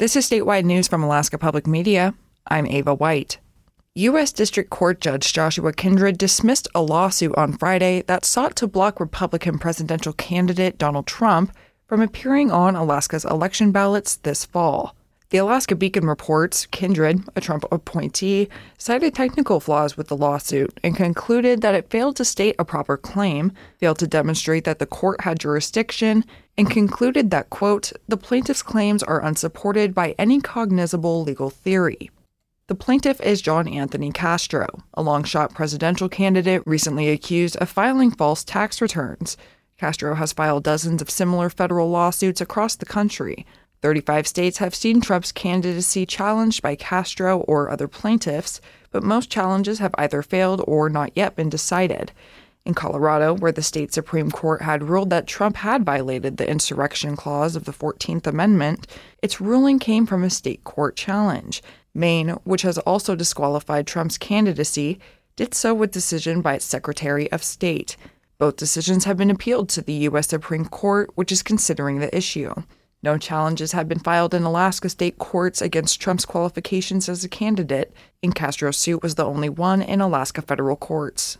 This is statewide news from Alaska Public Media. I'm Ava White. U.S. District Court Judge Joshua Kindred dismissed a lawsuit on Friday that sought to block Republican presidential candidate Donald Trump from appearing on Alaska's election ballots this fall. The Alaska Beacon reports Kindred, a Trump appointee, cited technical flaws with the lawsuit and concluded that it failed to state a proper claim, failed to demonstrate that the court had jurisdiction, and concluded that, quote, the plaintiff's claims are unsupported by any cognizable legal theory. The plaintiff is John Anthony Castro, a long shot presidential candidate recently accused of filing false tax returns. Castro has filed dozens of similar federal lawsuits across the country. 35 states have seen Trump's candidacy challenged by Castro or other plaintiffs, but most challenges have either failed or not yet been decided. In Colorado, where the state Supreme Court had ruled that Trump had violated the insurrection clause of the 14th Amendment, its ruling came from a state court challenge. Maine, which has also disqualified Trump's candidacy, did so with decision by its Secretary of State. Both decisions have been appealed to the U.S. Supreme Court, which is considering the issue. No challenges have been filed in Alaska state courts against Trump's qualifications as a candidate, and Castro's suit was the only one in Alaska federal courts.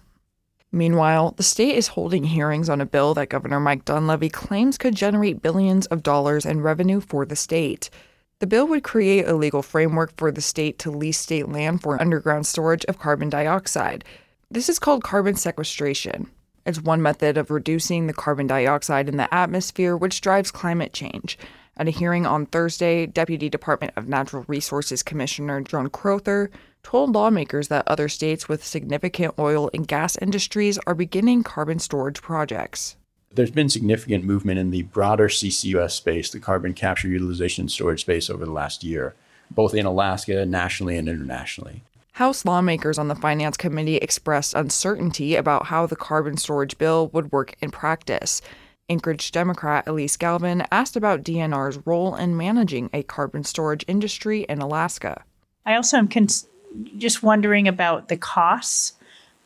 Meanwhile, the state is holding hearings on a bill that Governor Mike Dunleavy claims could generate billions of dollars in revenue for the state. The bill would create a legal framework for the state to lease state land for underground storage of carbon dioxide. This is called carbon sequestration. It's one method of reducing the carbon dioxide in the atmosphere, which drives climate change. At a hearing on Thursday, Deputy Department of Natural Resources Commissioner John Crowther told lawmakers that other states with significant oil and gas industries are beginning carbon storage projects. There's been significant movement in the broader CCUS space, the carbon capture, utilization, and storage space over the last year, both in Alaska, nationally, and internationally. House lawmakers on the Finance Committee expressed uncertainty about how the carbon storage bill would work in practice. Anchorage Democrat Alyse Galvin asked about DNR's role in managing a carbon storage industry in Alaska. I also am cons- just wondering about the costs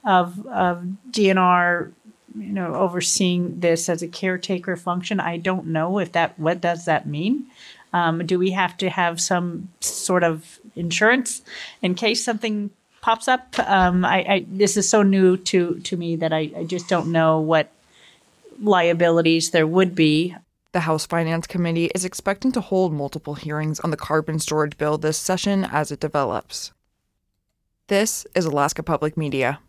of, of DNR you know overseeing this as a caretaker function i don't know if that what does that mean um, do we have to have some sort of insurance in case something pops up um, I, I, this is so new to to me that I, I just don't know what liabilities there would be the House Finance Committee is expecting to hold multiple hearings on the carbon storage bill this session as it develops. This is Alaska Public Media.